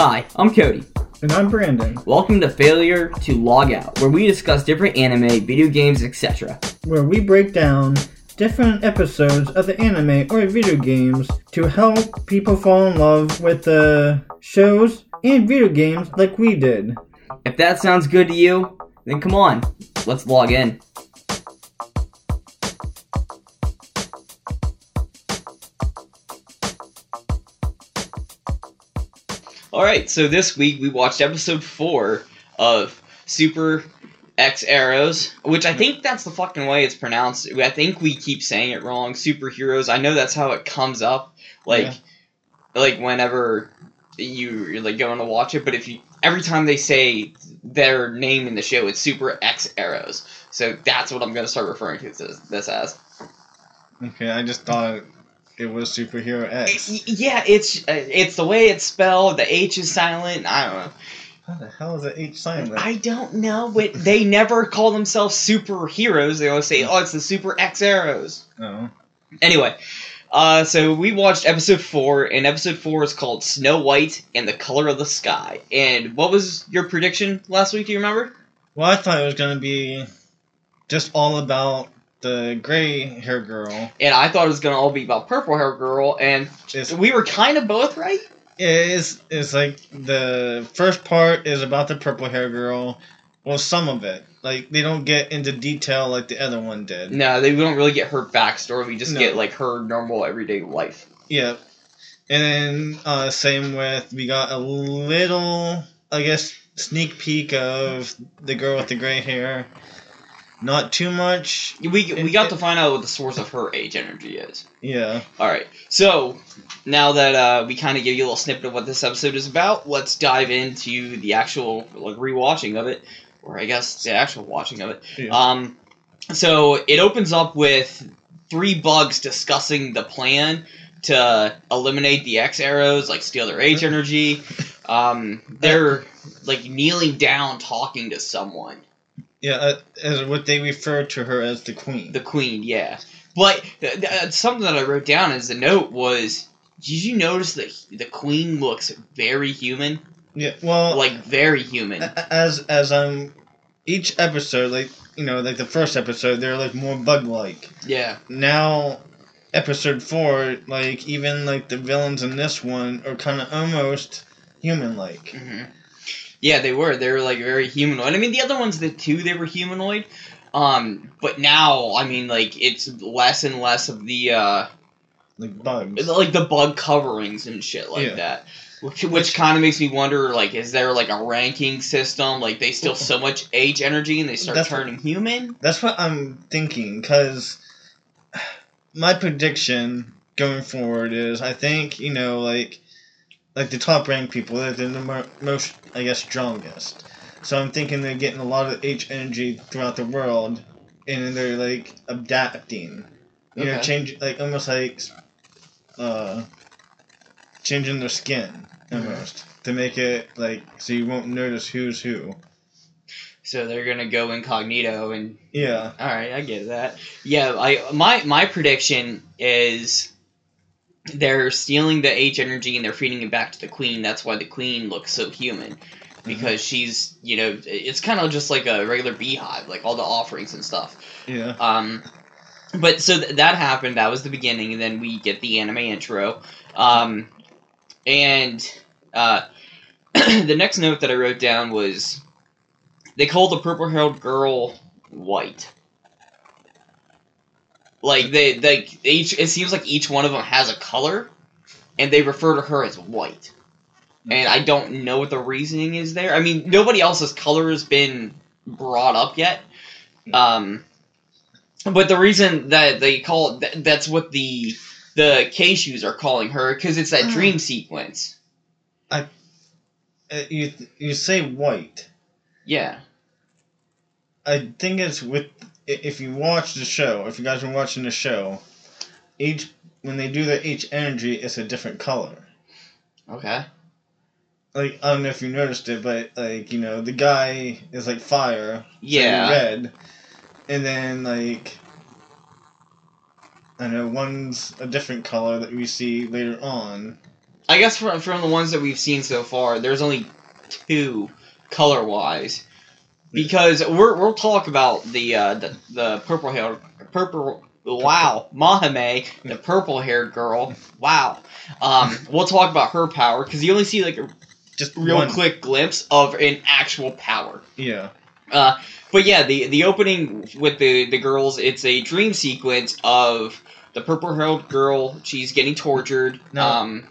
Hi, I'm Cody. And I'm Brandon, Welcome to Failure to Log Out, where we discuss different anime, video games, etc. where we break down different episodes of the anime or video games to help people fall in love with the shows and video games like we did. If that sounds good to you, then come on, let's log in. Alright, so this week we watched episode 4 of Super X Arrows, which I think that's the fucking way it's pronounced. I think we keep saying it wrong. Superheroes. I know that's how it comes up. Like, Yeah. like whenever you, you're like going to watch it, but if you every time they say their name in the show, it's Super X Arrows. So that's what I'm gonna start referring to this, this as. Okay, I just thought it was superhero X. Yeah, it's uh, it's the way it's spelled. The H is silent. I don't know. How the hell is the H silent? I don't know, but they never call themselves superheroes. They always say, "Oh, it's the Super X Arrows." No. Anyway, uh, so we watched episode four, and episode four is called Snow White and the Color of the Sky. And what was your prediction last week? Do you remember? Well, I thought it was gonna be just all about the gray hair girl. And I thought it was gonna all be about Purple Hair Girl, and It's we were kind of both right. it's it's like the first part is about the purple hair girl. Well, some of it. Like they don't get into detail like the other one did. No, they don't really get her backstory. We just No. get like her normal everyday life. Yeah. And then uh, same with we got a little I guess sneak peek of the girl with the gray hair. Not too much. We we got to find out what the source of her H energy is. Yeah. All right. So now that uh, we kind of give you a little snippet of what this episode is about, let's dive into the actual like rewatching of it, or I guess the actual watching of it. Yeah. Um, so it opens up with three bugs discussing the plan to eliminate the X arrows, like steal their H energy. Um, they're like kneeling down, talking to someone. Yeah, uh, as what they refer to her as the queen. The queen, yeah. But th- th- something that I wrote down as a note was, did you notice that the queen looks very human? yeah, well, Like very human. as as um each episode, like you know, like the first episode, they're like more bug-like. Yeah. Now, episode four, like even like the villains in this one are kind of almost human-like. hmm Yeah, they were. They were like very humanoid. I mean, the other ones, the two, they were humanoid. Um, but now, I mean, like it's less and less of the uh, like bugs. like the bug coverings and shit like Yeah. that. Which, which kind of makes me wonder, like, is there like a ranking system? Like, they steal so much H energy and they start That's what- turning human. That's what I'm thinking, because my prediction going forward is I think, you know, like like the top ranked people, they're the mo- most, I guess, strongest. So I'm thinking they're getting a lot of H energy throughout the world, and they're like adapting. You know, Okay. change like almost like uh changing their skin almost to make it like so you won't notice who's who. So they're gonna go incognito and Yeah. All right, I get that. Yeah, I my my prediction is they're stealing the H energy and they're feeding it back to the queen. That's why the queen looks so human because she's you know it's kind of just like a regular beehive, like all the offerings and stuff. Yeah. Um, but so th- that happened. That was the beginning, and then we get the anime intro. Um, and uh, the next note that I wrote down was they call the purple-haired girl white. Like they, they each. It seems like each one of them has a color, and they refer to her as white. And I don't know what the reasoning is there. I mean, nobody else's color has been brought up yet. Um, but the reason that they call th- that's what the the K shoes are calling her because it's that Ah. dream sequence. Uh, you you say white. Yeah. I think it's with i- if you watch the show, if you guys are watching the show, each when they do the H energy, it's a different color. Okay. Like I don't know if you noticed it, but like you know the guy is like fire, Yeah. red, and then like I know one's a different color that we see later on. I guess from from the ones that we've seen so far, there's only two color wise. Because we're we'll talk about the uh, the the purple hair purple wow Mahame the purple haired girl wow um we'll talk about her power because you only see like a Just real one. quick glimpse of an actual power Yeah. uh, but yeah, the the opening with the the girls, it's a dream sequence of the purple haired girl. She's getting tortured. No. Um,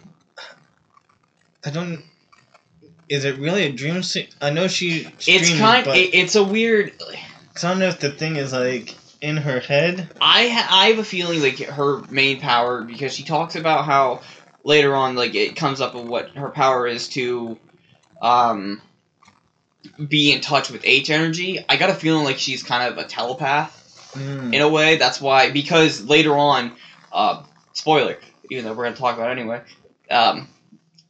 I don't. Is it really a dream? Se- I know she. it's kind. It, it's a weird. I don't know if the thing is like in her head. I ha- I have a feeling like her main power because she talks about how later on like it comes up of what her power is to, um, be in touch with H energy. I got a feeling like she's kind of a telepath. Mm. in a way. That's why because later on, uh, spoiler, even though we're gonna talk about it anyway. Um,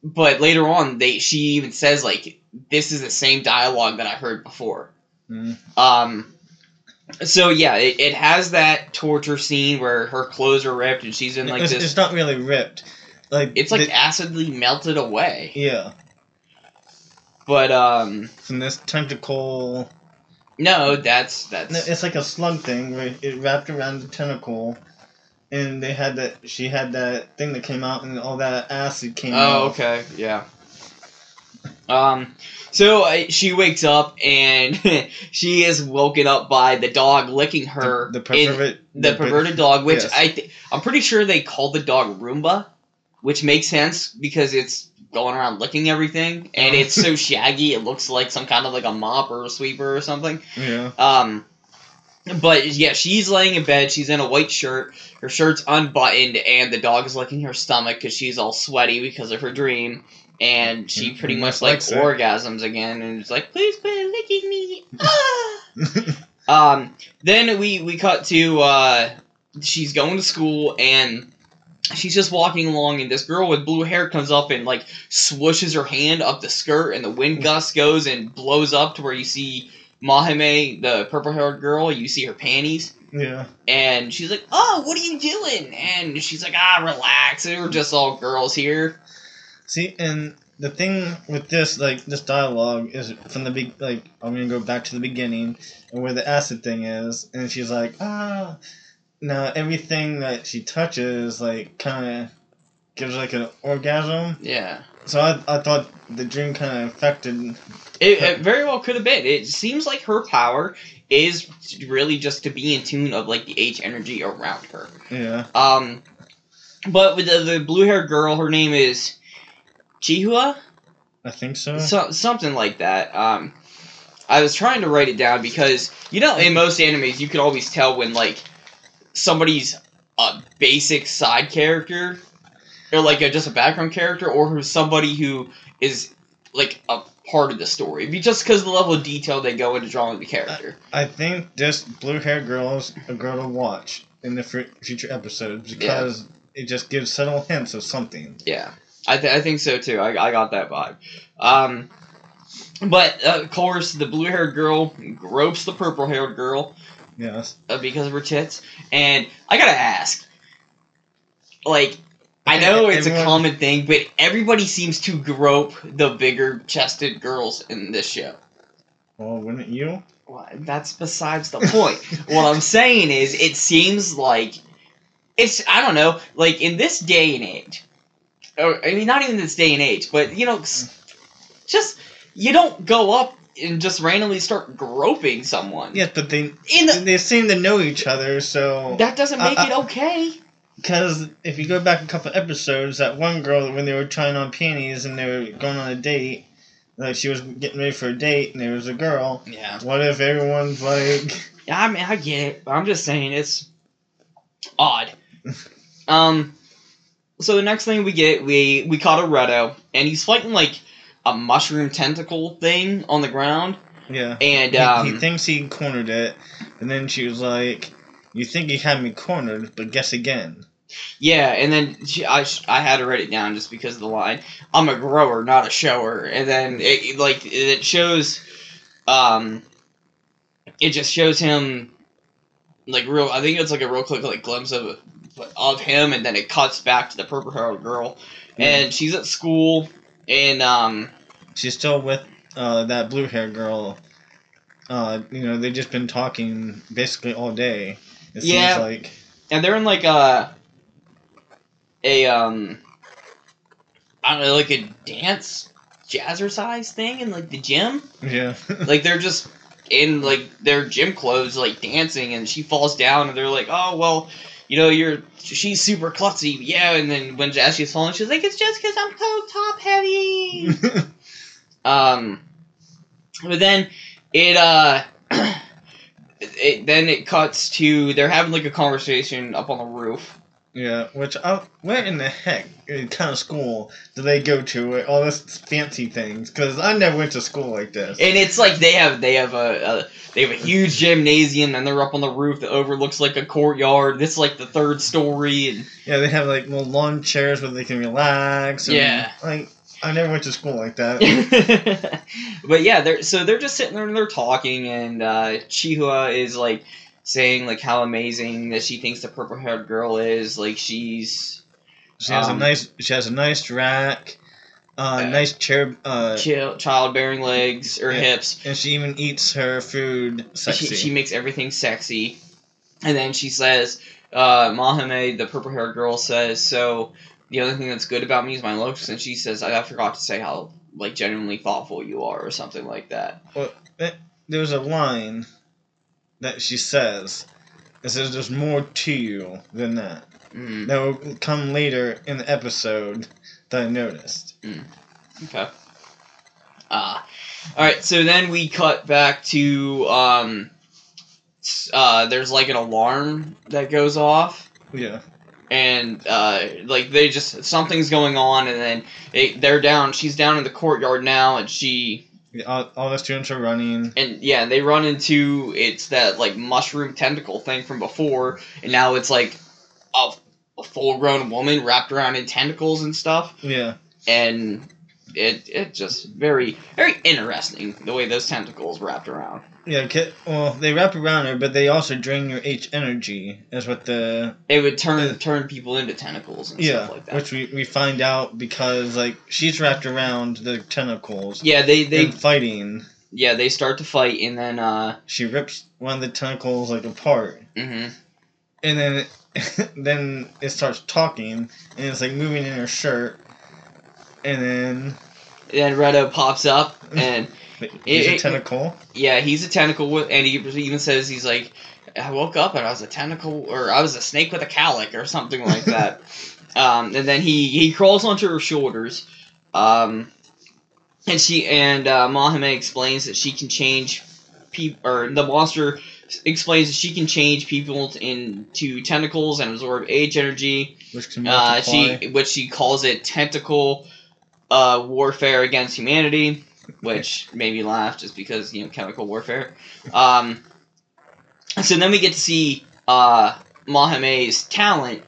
but later on, they she even says like this is the same dialogue that I heard before. Mm. Um, so yeah, it, it has that torture scene where her clothes are ripped and she's in like it's, this. it's not really ripped. Like It's like the- acidly melted away. yeah. But um, From this tentacle. no, that's that's No, it's like a slug thing where it wrapped around the tentacle, and they had that. She had that thing that came out, and all that acid came out. Oh, okay, yeah. Um, so uh, she wakes up and she is woken up by the dog licking her. The, the pervert. the perverted dog, which yes. I th- I'm pretty sure they called the dog Roomba, which makes sense because it's going around licking everything, and Oh. it's so shaggy it looks like some kind of like a mop or a sweeper or something. Yeah. Um, but yeah, she's laying in bed. She's in a white shirt. Her shirt's unbuttoned, and the dog is licking her stomach because she's all sweaty because of her dream. And she Mhm, pretty much like orgasms again, and it's like, please quit licking me. Ah! Um, then we we cut to uh, she's going to school and she's just walking along, and this girl with blue hair comes up and like swooshes her hand up the skirt, and the wind gust goes and blows up to where you see Mahime, the purple haired girl. You see her panties, yeah. and she's like, "Oh, what are you doing?" And she's like, "Ah, relax. We're just all girls here." See, and the thing with this, like this dialogue, is from the big, like I'm gonna go back to the beginning and where the acid thing is, and she's like, ah. Now everything that she touches, like, kind of gives like an orgasm. Yeah. So I, I thought the dream kind of affected. It, it very well could have been. It seems like her power is really just to be in tune of like the H energy around her. Yeah. Um, but with the, the blue haired girl, her name is Chihua, I think so. so, something like that. Um, I was trying to write it down because you know in most animes you can always tell when like somebody's a basic side character or like a, just a background character or who's somebody who is like a part of the story Be- just because the level of detail they go into drawing the character. I think this blue-haired girl is a girl to watch in the fu- future episodes because it just gives subtle hints of something. Yeah, I, th- I think so too. I, I got that vibe. Um, but uh, of course, the blue haired girl gropes the purple haired girl Yes. uh, because of her tits. And I gotta ask, like, I know it's a common thing, but everybody seems to grope the bigger chested girls in this show. Well, wouldn't you? Well, that's besides the point. what I'm saying is, it seems like it's I don't know, like in this day and age. Or, I mean, not even this day and age, but you know, just you don't go up and just randomly start groping someone. Yes, but they In the, they seem to know each other, so that doesn't make I- it okay. Because if you go back a couple episodes, that one girl when they were trying on panties and they were going on a date, like she was getting ready for a date and there was a girl. Yeah. What if everyone's like, Yeah, I mean, I get it. But I'm just saying it's odd. um, so the next thing we get, we we caught a Redo, and he's fighting like a mushroom tentacle thing on the ground, yeah? and He, um, he thinks he cornered it, and then she was like, "You think you had me cornered, but guess again." Yeah, and then she, I I had to write it down just because of the line. I'm a grower, not a shower, and then it, like it shows, um, it just shows him like real. I think it's like a real quick like glimpse of of him, and then it cuts back to the purple haired girl, and she's at school, and um, She's still with uh, that blue haired girl. Uh, you know, they've just been talking basically all day. It Yeah. seems like. and they're in like a a um, I don't know, like a dance jazzercise thing in like the gym. Yeah. like they're just in like their gym clothes like dancing and she falls down and they're like oh well you know you're she's super klutzy yeah and then when as she's falling she's like it's just because i'm so top heavy um but then it uh it, then it cuts to they're having like a conversation up on the roof yeah. Which, uh, where in the heck kind of school do they go to? All this fancy things? Because I never went to school like this. and it's like they have they have a, a they have a huge gymnasium and they're up on the roof that overlooks like a courtyard this is like the third story and Yeah, they have like little lawn chairs where they can relax. And, Yeah. Like I never went to school like that. but yeah, they're so they're just sitting there and they're talking, and uh, Chihua is like saying like how amazing that she thinks the purple haired girl is. Like she's She has Um, a nice. She has a nice rack. Uh, Uh, nice chair. Uh, child childbearing legs or Yeah. hips. and she even eats her food sexy. She, she makes everything sexy, and then she says, uh, "Mahame, the purple haired girl says so." The only thing that's good about me is my looks, and she says, "I forgot to say how like genuinely thoughtful you are," or something like that. There's a line that she says. It says, "There's more to you than that." Mm, That will come later in the episode that I noticed. okay. Uh, all right. So then we cut back to um, uh, there's like an alarm that goes off. Yeah. and uh, like they just something's going on, and then they, they're down. She's down in the courtyard now, and she All, all the students are running. and yeah, they run into it's that like mushroom tentacle thing from before, and now it's like a, a full grown woman wrapped around in tentacles and stuff, Yeah. and it it just very very interesting the way those tentacles wrapped around. Yeah, well, they wrap around her, but they also drain your H energy, is what the It would turn Yeah. turn people into tentacles and yeah, stuff like that. which we, we find out because like she's wrapped around the tentacles. yeah, they they fighting. yeah they start to fight, and then uh, She rips one of the tentacles like apart, hmm and then then it starts talking, and it's like moving in her shirt, and then then Redo pops up and. he's It- a it- Yeah, he's a tentacle, and he even says he's like, I woke up and I was a tentacle, or I was a snake with a calic, or something like that. um, and then he he crawls onto her shoulders, um, and she and uh, Mahame explains that she can change people, or the monster explains that she can change people into tentacles and absorb H energy. Which can Uh, she which she calls it tentacle uh, warfare against humanity, which made me laugh just because you know chemical warfare. Um, so then we get to see uh, Mahame's talent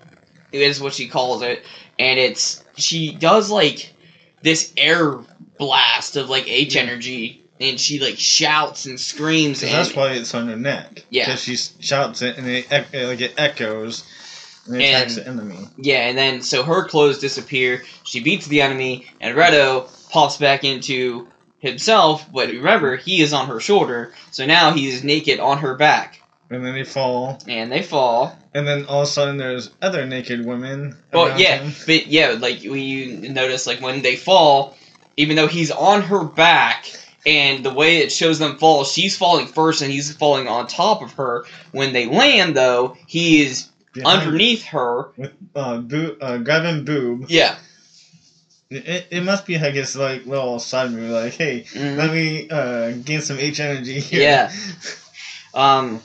is what she calls it, and it's she does like this air blast of like H energy, and she like shouts and screams. and that's why it's on her neck. Yeah. Because she shouts it and it, like it echoes and attacks the enemy. Yeah, and then so her clothes disappear. She beats the enemy, and Redo pops back into himself. But remember, he is on her shoulder, so now he's naked on her back, And then they fall. and they fall. And then all of a sudden there's other naked women. Well, yeah, him. but yeah, like we notice, like when they fall, even though he's on her back. And the way it shows them fall, she's falling first, and he's falling on top of her. When they land, though, he is Underneath her. With uh, boo- uh, grabbing boob. Yeah. It, it must be, I guess, like little side move, like, hey, Mhm. let me uh, gain some H energy here. Yeah. Um.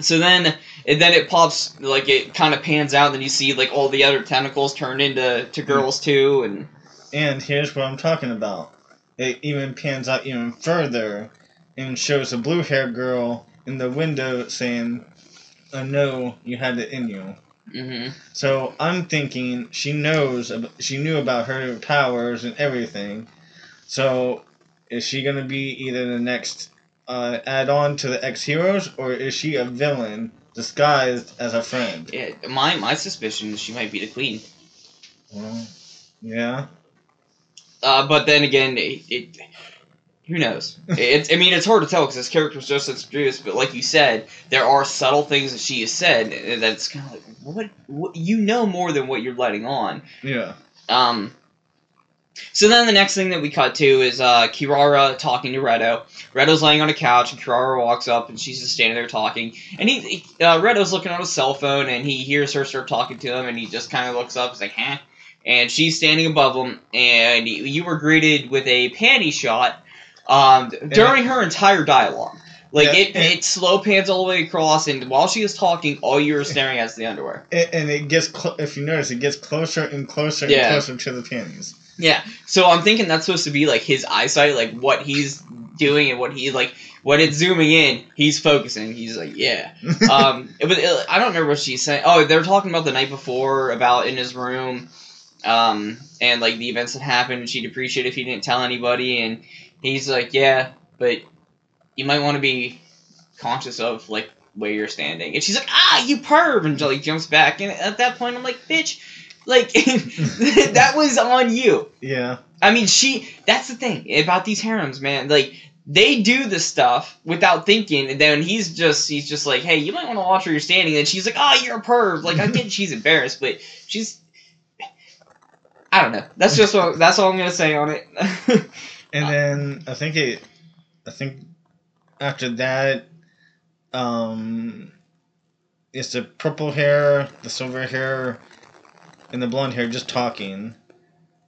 So then, and then it pops like it kind of pans out, and then you see like all the other tentacles turned into to girls too, and And here's what I'm talking about. It even pans out even further and shows a blue haired girl in the window saying, I know you had it in you. hmm So I'm thinking she knows, she knew about her powers and everything. So is she going to be either the next uh, add on to the X Heroes or is she a villain disguised as a friend? yeah, my my suspicion is she might be the queen. Well, Yeah. Uh, but then again, it, it who knows? It's I mean it's hard to tell because this character was just introduced, but like you said, there are subtle things that she has said and that's kind of like what, what you know more than what you're letting on. Yeah. Um. So then the next thing that we cut to is uh, Kirara talking to Redo. Redo's laying on a couch and Kirara walks up and she's just standing there talking. And he, he uh, Redo's looking on his cell phone and he hears her start talking to him and he just kind of looks up. He's like, "Huh." And she's standing above him and you were greeted with a panty shot um, during her entire dialogue. Like Yeah, it, it slow pans all the way across, and while she is talking, all you're staring at is the underwear. And, and it gets, cl- if you notice, it gets closer and closer and Yeah. closer to the panties. Yeah, so I'm thinking that's supposed to be like his eyesight, like what he's doing and what he like when it's zooming in, he's focusing. He's like, yeah. Um, but uh, I don't remember what she's saying. Oh, they were talking about the night before about in his room, um, and like the events that happened. and She'd appreciate if he didn't tell anybody, and he's like, yeah, but you might want to be conscious of like where you're standing. And she's like, ah, you perv, and like jumps back. And at that point, I'm like, bitch, like that was on you. yeah. I mean, she. That's the thing about these harems, man. Like they do this stuff without thinking, and then he's just he's just like, hey, you might want to watch where you're standing. And she's like, oh, you're a perv. Like I get she's embarrassed, but she's. I don't know. That's just what. That's all I'm gonna say on it. And then I think it, I think after that, um, it's the purple hair, the silver hair, and the blonde hair just talking.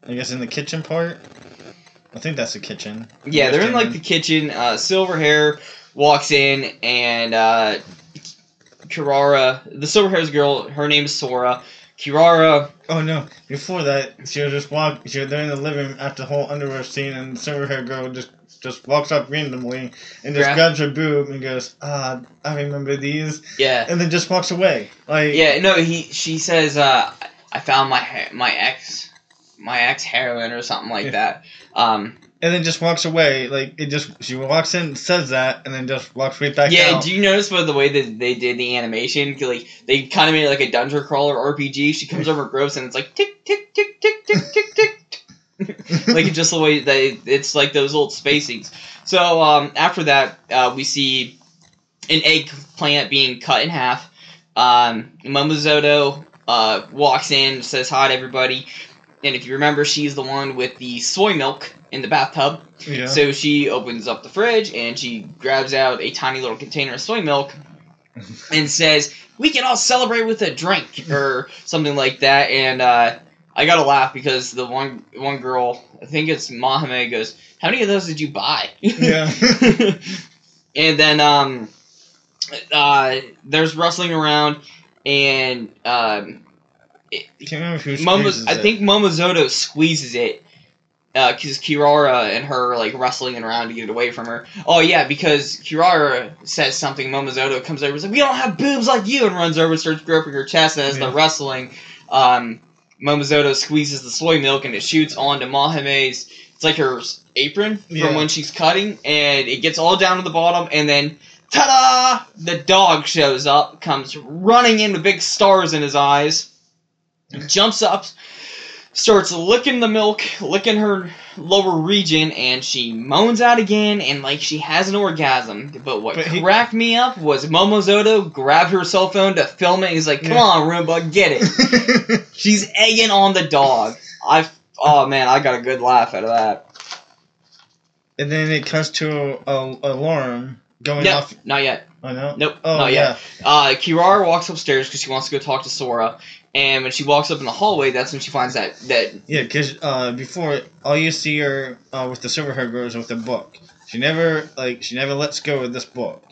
I guess in the kitchen part. I think that's the kitchen. yeah, they're in like the kitchen. Uh, silver hair walks in, and uh, Kirara, the silver hairs girl, her name is Sora. Kirara Oh no! Before that, she was just walk. She was there in the living room after the whole underwear scene, and the silver hair girl just just walks up randomly and just Gra- grabs her boob and goes, "Ah, I remember these," Yeah. and then just walks away. Like Yeah, no, he she says uh I found my my ex my ex heroin or something like Yeah. that. Um and then just walks away. Like it just she walks in, says that, and then just walks right back yeah, out. do you notice by the way that they did the animation? Like they kind of made it like a dungeon crawler RPG. She comes over groups and it's like tick tick tick tick tick tick tick. like just the way they it's like those old spacings. So um, after that, uh, we see an eggplant being cut in half. Um, Momozoto uh, walks in, says hi to everybody, and if you remember, she's the one with the soy milk in the bathtub. yeah. So she opens up the fridge and she grabs out a tiny little container of soy milk and says, "We can all celebrate with a drink or something like that." And uh, I gotta laugh because the one one girl, I think it's Mahame, goes, "How many of those did you buy?" yeah. and then um, uh, there's rustling around and um, I can't remember who Momo, I it. think Momozoto squeezes it because Kirara and her like wrestling around to get it away from her. Oh yeah, because Kirara says something. Momozoto comes over and like, "We don't have boobs like you," and runs over and starts groping her chest. And as Yeah. they're wrestling, um, Momozoto squeezes the soy milk and it shoots onto Mahame's. It's like her apron from Yeah. when she's cutting, and it gets all down to the bottom, and then. Ta-da! The dog shows up, comes running in with big stars in his eyes, jumps up, starts licking the milk, licking her lower region, and she moans out again, and like she has an orgasm. But what But he- cracked me up was Momozoto grabbed her cell phone to film it. He's like, "Come Yeah. on, Roomba, get it." She's egging on the dog. I oh man, I got a good laugh out of that. and then it comes to a, a alarm going No, off. not yet. Oh no. Nope, Oh not yeah. yet. Uh, Kirara walks upstairs because she wants to go talk to Sora, and when she walks up in the hallway, that's when she finds that that Yeah, because uh, before all you see her uh, with the silver hair girl is with a book. She never like she never lets go of this book.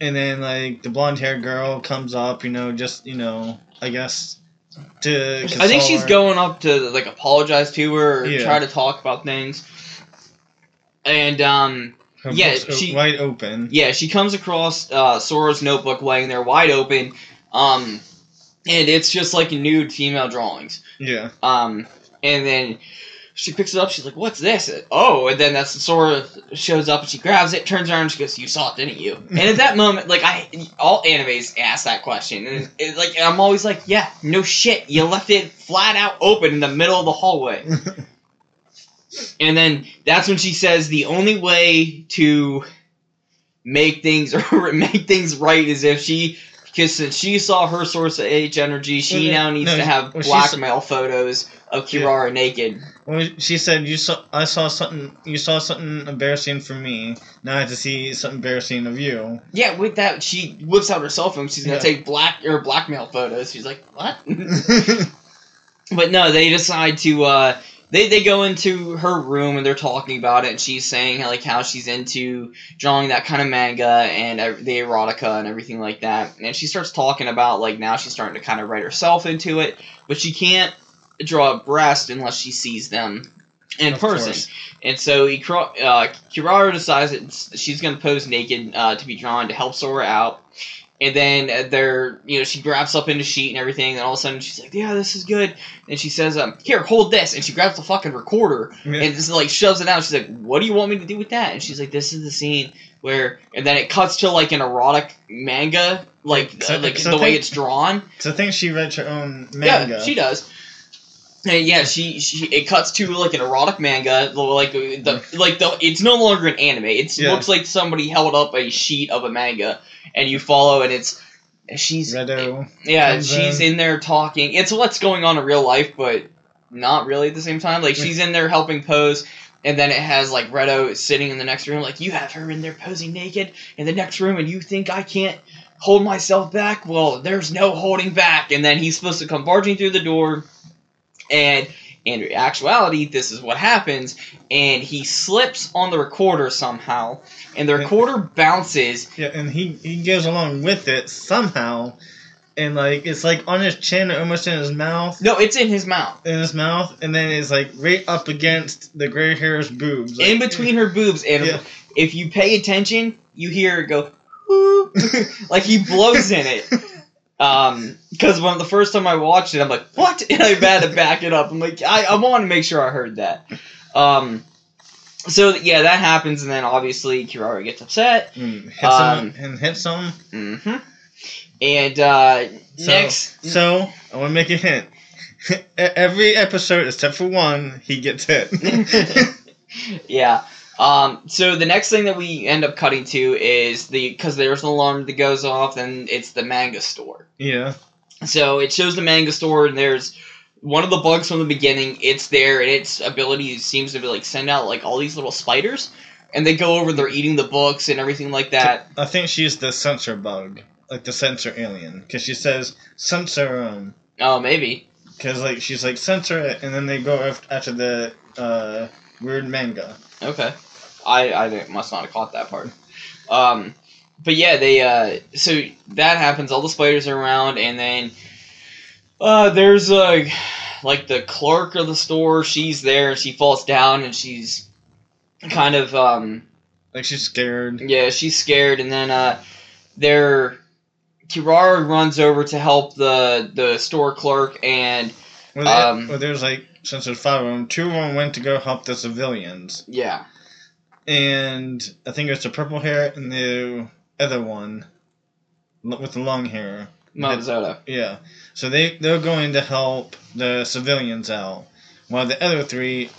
And then like the blonde hair girl comes up, you know, just you know, I guess to. I think she's her. going up to like apologize to her or Yeah. try to talk about things. And um Her yeah, she- wide open. yeah, she comes across uh, Sora's notebook laying there wide open. Um and it's just like nude female drawings. Yeah. Um and then she picks it up. She's like, "What's this?" Oh, and then that's the Sora shows up and she grabs it, turns around, and she goes, "You saw it, didn't you?" And at that moment, like I, all animes ask that question, and it, like I'm always like, "Yeah, no shit, you left it flat out open in the middle of the hallway." and then that's when she says the only way to make things or make things right is if she because since she saw her source of H energy, she Well, now needs no, to have well, blackmail photos of Kirara naked. Well, she said you saw. I saw something. You saw something embarrassing for me. Now I have to see something embarrassing of you. Yeah, with that, she whips out her cell phone. She's gonna Yeah. take black or blackmail photos. She's like, what? but no, they decide to. uh they, they go into her room and they're talking about it, and she's saying like how she's into drawing that kind of manga and ev- the erotica and everything like that. And she starts talking about like now she's starting to kind of write herself into it, but she can't draw a breast unless she sees them in Of person. course. And so Ikra- uh, Kirara decides that she's going to pose naked uh, to be drawn to help Sora out. And then uh, they're, you know, she grabs up into sheet and everything. And all of a sudden she's like, "Yeah, this is good." And she says, um, "Here, hold this." And she grabs the fucking recorder Yeah. and just like shoves it out. She's like, "What do you want me to do with that?" And she's like, "This is the scene where." And then it cuts to like an erotic manga, like So- uh, like so the way it's drawn. So I think she read her own manga. Yeah, she does. And yeah, she, she it cuts to like an erotic manga, like the like the it's no longer an anime. It Yeah. looks like somebody held up a sheet of a manga, and you follow, and it's she's Redo. yeah she's in. in there talking. It's what's going on in real life, but not really at the same time. Like she's in there helping pose. And then it has like Redo sitting in the next room, like you have her in there posing naked in the next room, and you think I can't hold myself back? Well, there's no holding back. And then he's supposed to come barging through the door, and in actuality, this is what happens. And he slips on the recorder somehow, and the recorder bounces. Yeah, and he he goes along with it somehow, and like it's like on his chin, almost in his mouth, No, it's in his mouth, in his mouth, and then it's like right up against the gray hair's boobs, like, in between her boobs. And Yeah. if you pay attention, you hear it go, like he blows in it. Um, because when the first time I watched it, I'm like, what? And I had to back it up. I'm like, I, I want to make sure I heard that. Um, so yeah, that happens, and then obviously Kirara gets upset. and hits Um, him and hits him. hmm And uh, So, next, so I want to make a hint. Every episode except for one, he gets hit. yeah. Um, so the next thing that we end up cutting to is the because there's an alarm that goes off, and it's the manga store. yeah, So it shows the manga store, and there's one of the bugs from the beginning. It's there, and its ability seems to be like send out like all these little spiders, and they go over. They're eating the books and everything like that. I think she's the sensor bug, like the sensor alien, because she says sensor um, Oh, maybe. because like she's like censor it, and then they go after the uh weird manga. Okay. I I must not have caught that part. Um, but yeah, they uh, so that happens. All the spiders are around, and then uh, there's uh, like the clerk of the store. She's there, and she falls down, and she's kind of um, Like she's scared. yeah, she's scared, and then uh, there, Kirara runs over to help the the store clerk, and Well, Um, well, there's like since there's five of them, two of them went to go help the civilians, yeah, and I think it's the purple hair and the other one with the long hair. Mazoda. Yeah, so they they're going to help the civilians out, while the other three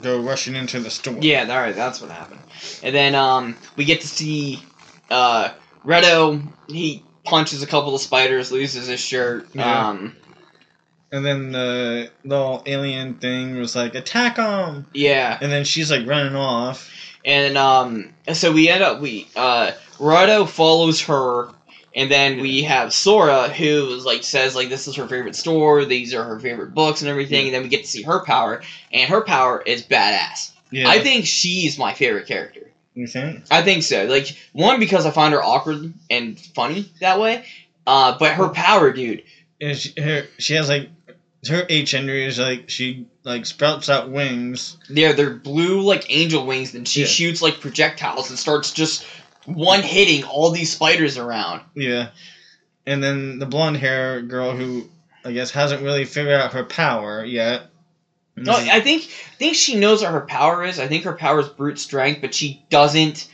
go rushing into the store. Yeah, all right, that's what happened. And then um, we get to see uh, Redo. He punches a couple of spiders, loses his shirt. Yeah. Um, And then the little alien thing was like, attack them! yeah, And then she's like running off. and um, so we end up we uh, Redo follows her. And then we have Sora, who is like says like this is her favorite store, these are her favorite books and everything. And then we get to see her power, and her power is badass. Yeah. I think she's my favorite character. You think? I think so. Like one because I find her awkward and funny that way. Uh, but her power, dude. And she, her, she has like her H energy is like she like sprouts out wings. They're they're blue like angel wings, and she Yeah. shoots like projectiles and starts just one hitting all these spiders around. Yeah. And then the blonde hair girl who I guess hasn't really figured out her power yet. No, mm-hmm. I think I think she knows what her power is. I think her power is brute strength, but she doesn't.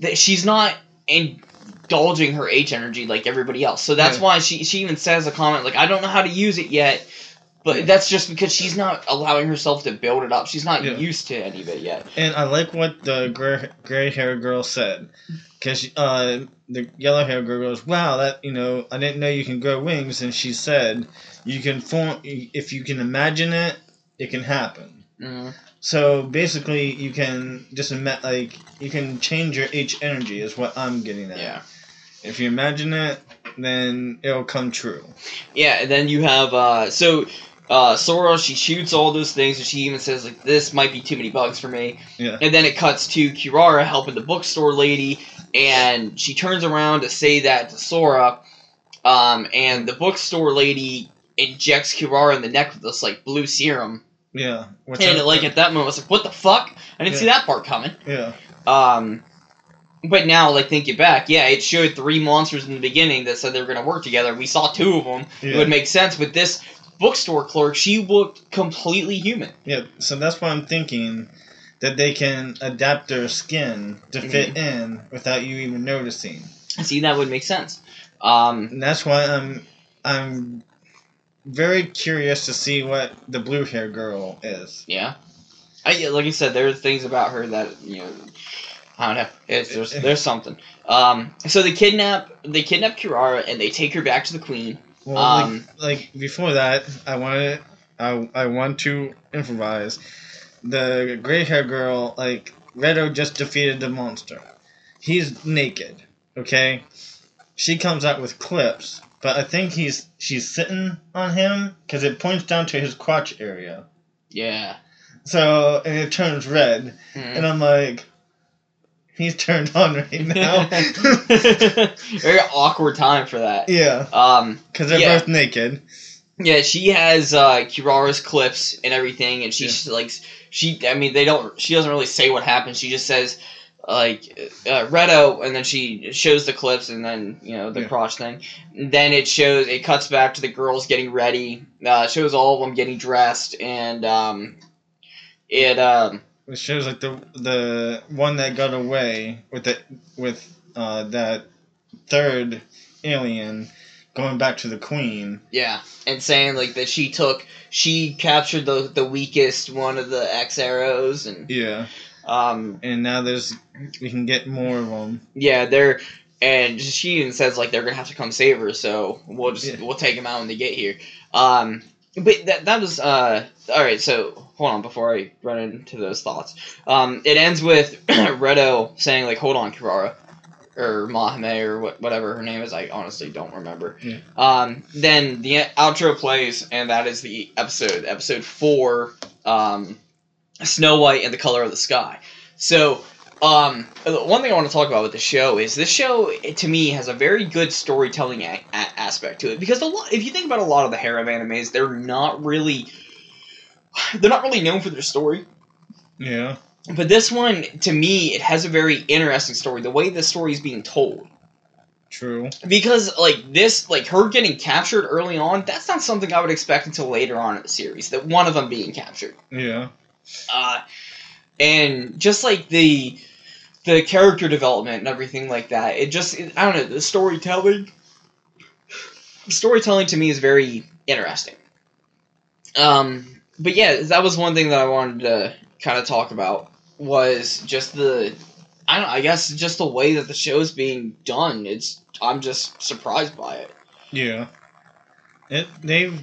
That she's not indulging her H energy like everybody else. So that's Yeah. why she she even says a comment like, "I don't know how to use it yet." But that's just because she's not allowing herself to build it up. She's not Yeah. used to any of it yet. And I like what the gray, gray hair girl said. Because uh, the yellow hair girl goes, Wow, that, you know, I didn't know you can grow wings. And she said, You can form, if you can imagine it, it can happen. Mm. So basically, you can just, ima- like, you can change your H energy, is what I'm getting at. Yeah. If you imagine it, then it'll come true. Yeah, and then you have uh so uh Sora she shoots all those things and she even says like this might be too many bugs for me. Yeah. And then it cuts to Kirara helping the bookstore lady and she turns around to say that to Sora um and the bookstore lady injects Kirara in the neck with this like blue serum. Yeah. Which and I- like at that moment I was like, what the fuck? I didn't see that part coming. Yeah. Um, but now, like thinking back, yeah, it showed three monsters in the beginning that said they were going to work together. We saw two of them. Yeah. It would make sense. But this bookstore clerk, she looked completely human. Yeah, so that's why I'm thinking that they can adapt their skin to fit in without you even noticing. See, that would make sense. Um, And that's why I'm I'm very curious to see what the blue hair girl is. yeah. I, yeah, like you said, there are things about her that you know. I don't know. It's, there's there's something. Um, so they kidnap they kidnap Kirara and they take her back to the queen. Well, Um, like, like before that, I wanted I I want to improvise. The gray hair girl, like Redo just defeated the monster. He's naked, okay? She comes out with clips, but I think he's she's sitting on him because it points down to his crotch area. Yeah. So and it turns red, Mhm. and I'm like, he's turned on right now. Very awkward time for that. yeah, Um, because they're Yeah. both naked. Yeah, she has uh, Kirara's clips and everything, and she's like, she. I mean, they don't. She doesn't really say what happens. She just says, like, uh, Redo, and then she shows the clips, and then you know the Yeah. crotch thing. And then it shows. It cuts back to the girls getting ready. Uh, shows all of them getting dressed, and um, it um, It shows like the the one that got away with the with uh, that third alien going back to the queen. yeah, and saying like that she took, she captured the the weakest one of the X arrows, and Yeah, um, and now there's we can get more of them. Yeah, they're and she even says like they're gonna have to come save her, so we'll just Yeah. we'll take them out when they get here. Um, but that that was uh all right. So hold on before I run into those thoughts. Um, it ends with Redo saying like, "Hold on, Kirara." Or Mahame or what, whatever her name is, I honestly don't remember. Yeah. Um, then the outro plays, and that is the episode, episode four, um, Snow White and the Color of the Sky. So, um, one thing I want to talk about with the show is this show to me has a very good storytelling a- a- aspect to it because a lot, if you think about a lot of the harem animes, they're not really they're not really known for their story. Yeah, But this one, to me, it has a very interesting story. The way the story is being told, true. because like this, like her getting captured early on, that's not something I would expect until later on in the series. That one of them being captured. Yeah, uh, and just like the the character development and everything like that it just it, i don't know the storytelling storytelling to me is very interesting um but yeah that was one thing that i wanted to kind of talk about was just the i don't i guess just the way that the show is being done it's i'm just surprised by it yeah. It they've.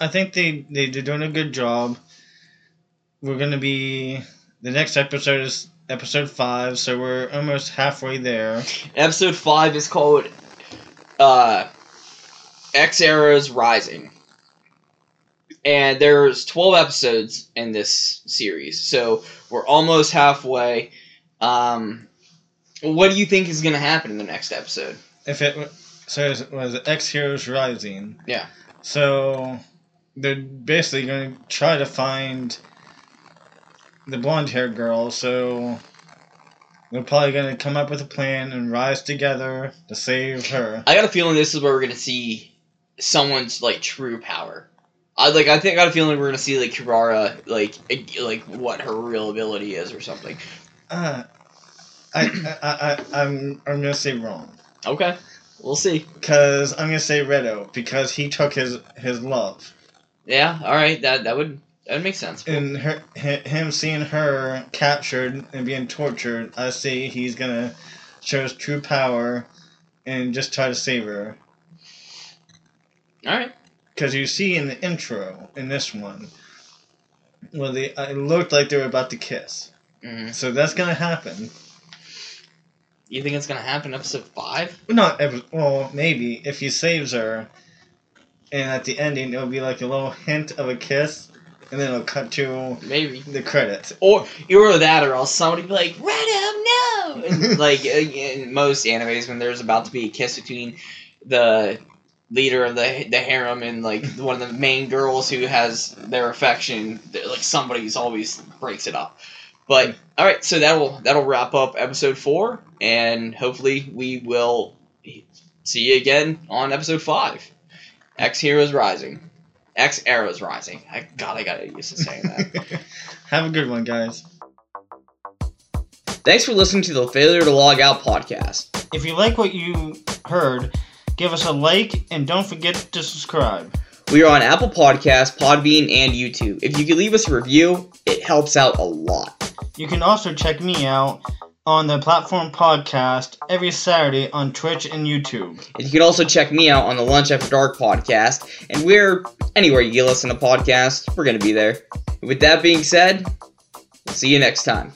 I think they they they're doing a good job. We're gonna be the next episode is episode five, so we're almost halfway there. Episode five is called uh, X Arrows Rising, and there's twelve episodes in this series, so we're almost halfway. Um, what do you think is going to happen in the next episode? If it so it was X Heroes Rising. Yeah. So they're basically going to try to find the blonde haired girl. So they're probably going to come up with a plan and rise together to save her. I got a feeling this is where we're going to see someone's like true power. I like. I think I got a feeling we're gonna see like Kirara, like like what her real ability is or something. Uh, I, I, I, I'm, I'm gonna say wrong. Okay, we'll see. Cause I'm gonna say Redo because he took his his love Yeah, all right. That that would that makes make sense. and her him seeing her captured and being tortured. I see he's gonna show his true power and just try to save her. All right. Because you see in the intro in this one, well, they it looked like they were about to kiss. hmm So that's gonna happen. You think it's gonna happen episode five? Not ever. Well, maybe if he saves her, and at the ending it'll be like a little hint of a kiss, and then it'll cut to Maybe. the credits. Or or that, or else somebody be like, "Red no!" And, like uh, in most animes, when there's about to be a kiss between the leader of the the harem and like one of the main girls who has their affection, like somebody's always breaks it up. But all right, so that'll that'll wrap up episode four, and hopefully we will see you again on episode five. X Heroes Rising. X Arrows Rising. I God, I gotta get used to saying that. Have a good one, guys. Thanks for listening to the Failure to Log Out podcast. If you like what you heard, give us a like and don't forget to subscribe. We are on Apple Podcasts, Podbean, and YouTube. If you could leave us a review, it helps out a lot. You can also check me out on the Platform Podcast every Saturday on Twitch and YouTube. And you can also check me out on the Lunch After Dark podcast, and we're anywhere you listen to podcasts, we're going to be there. With that being said, see you next time.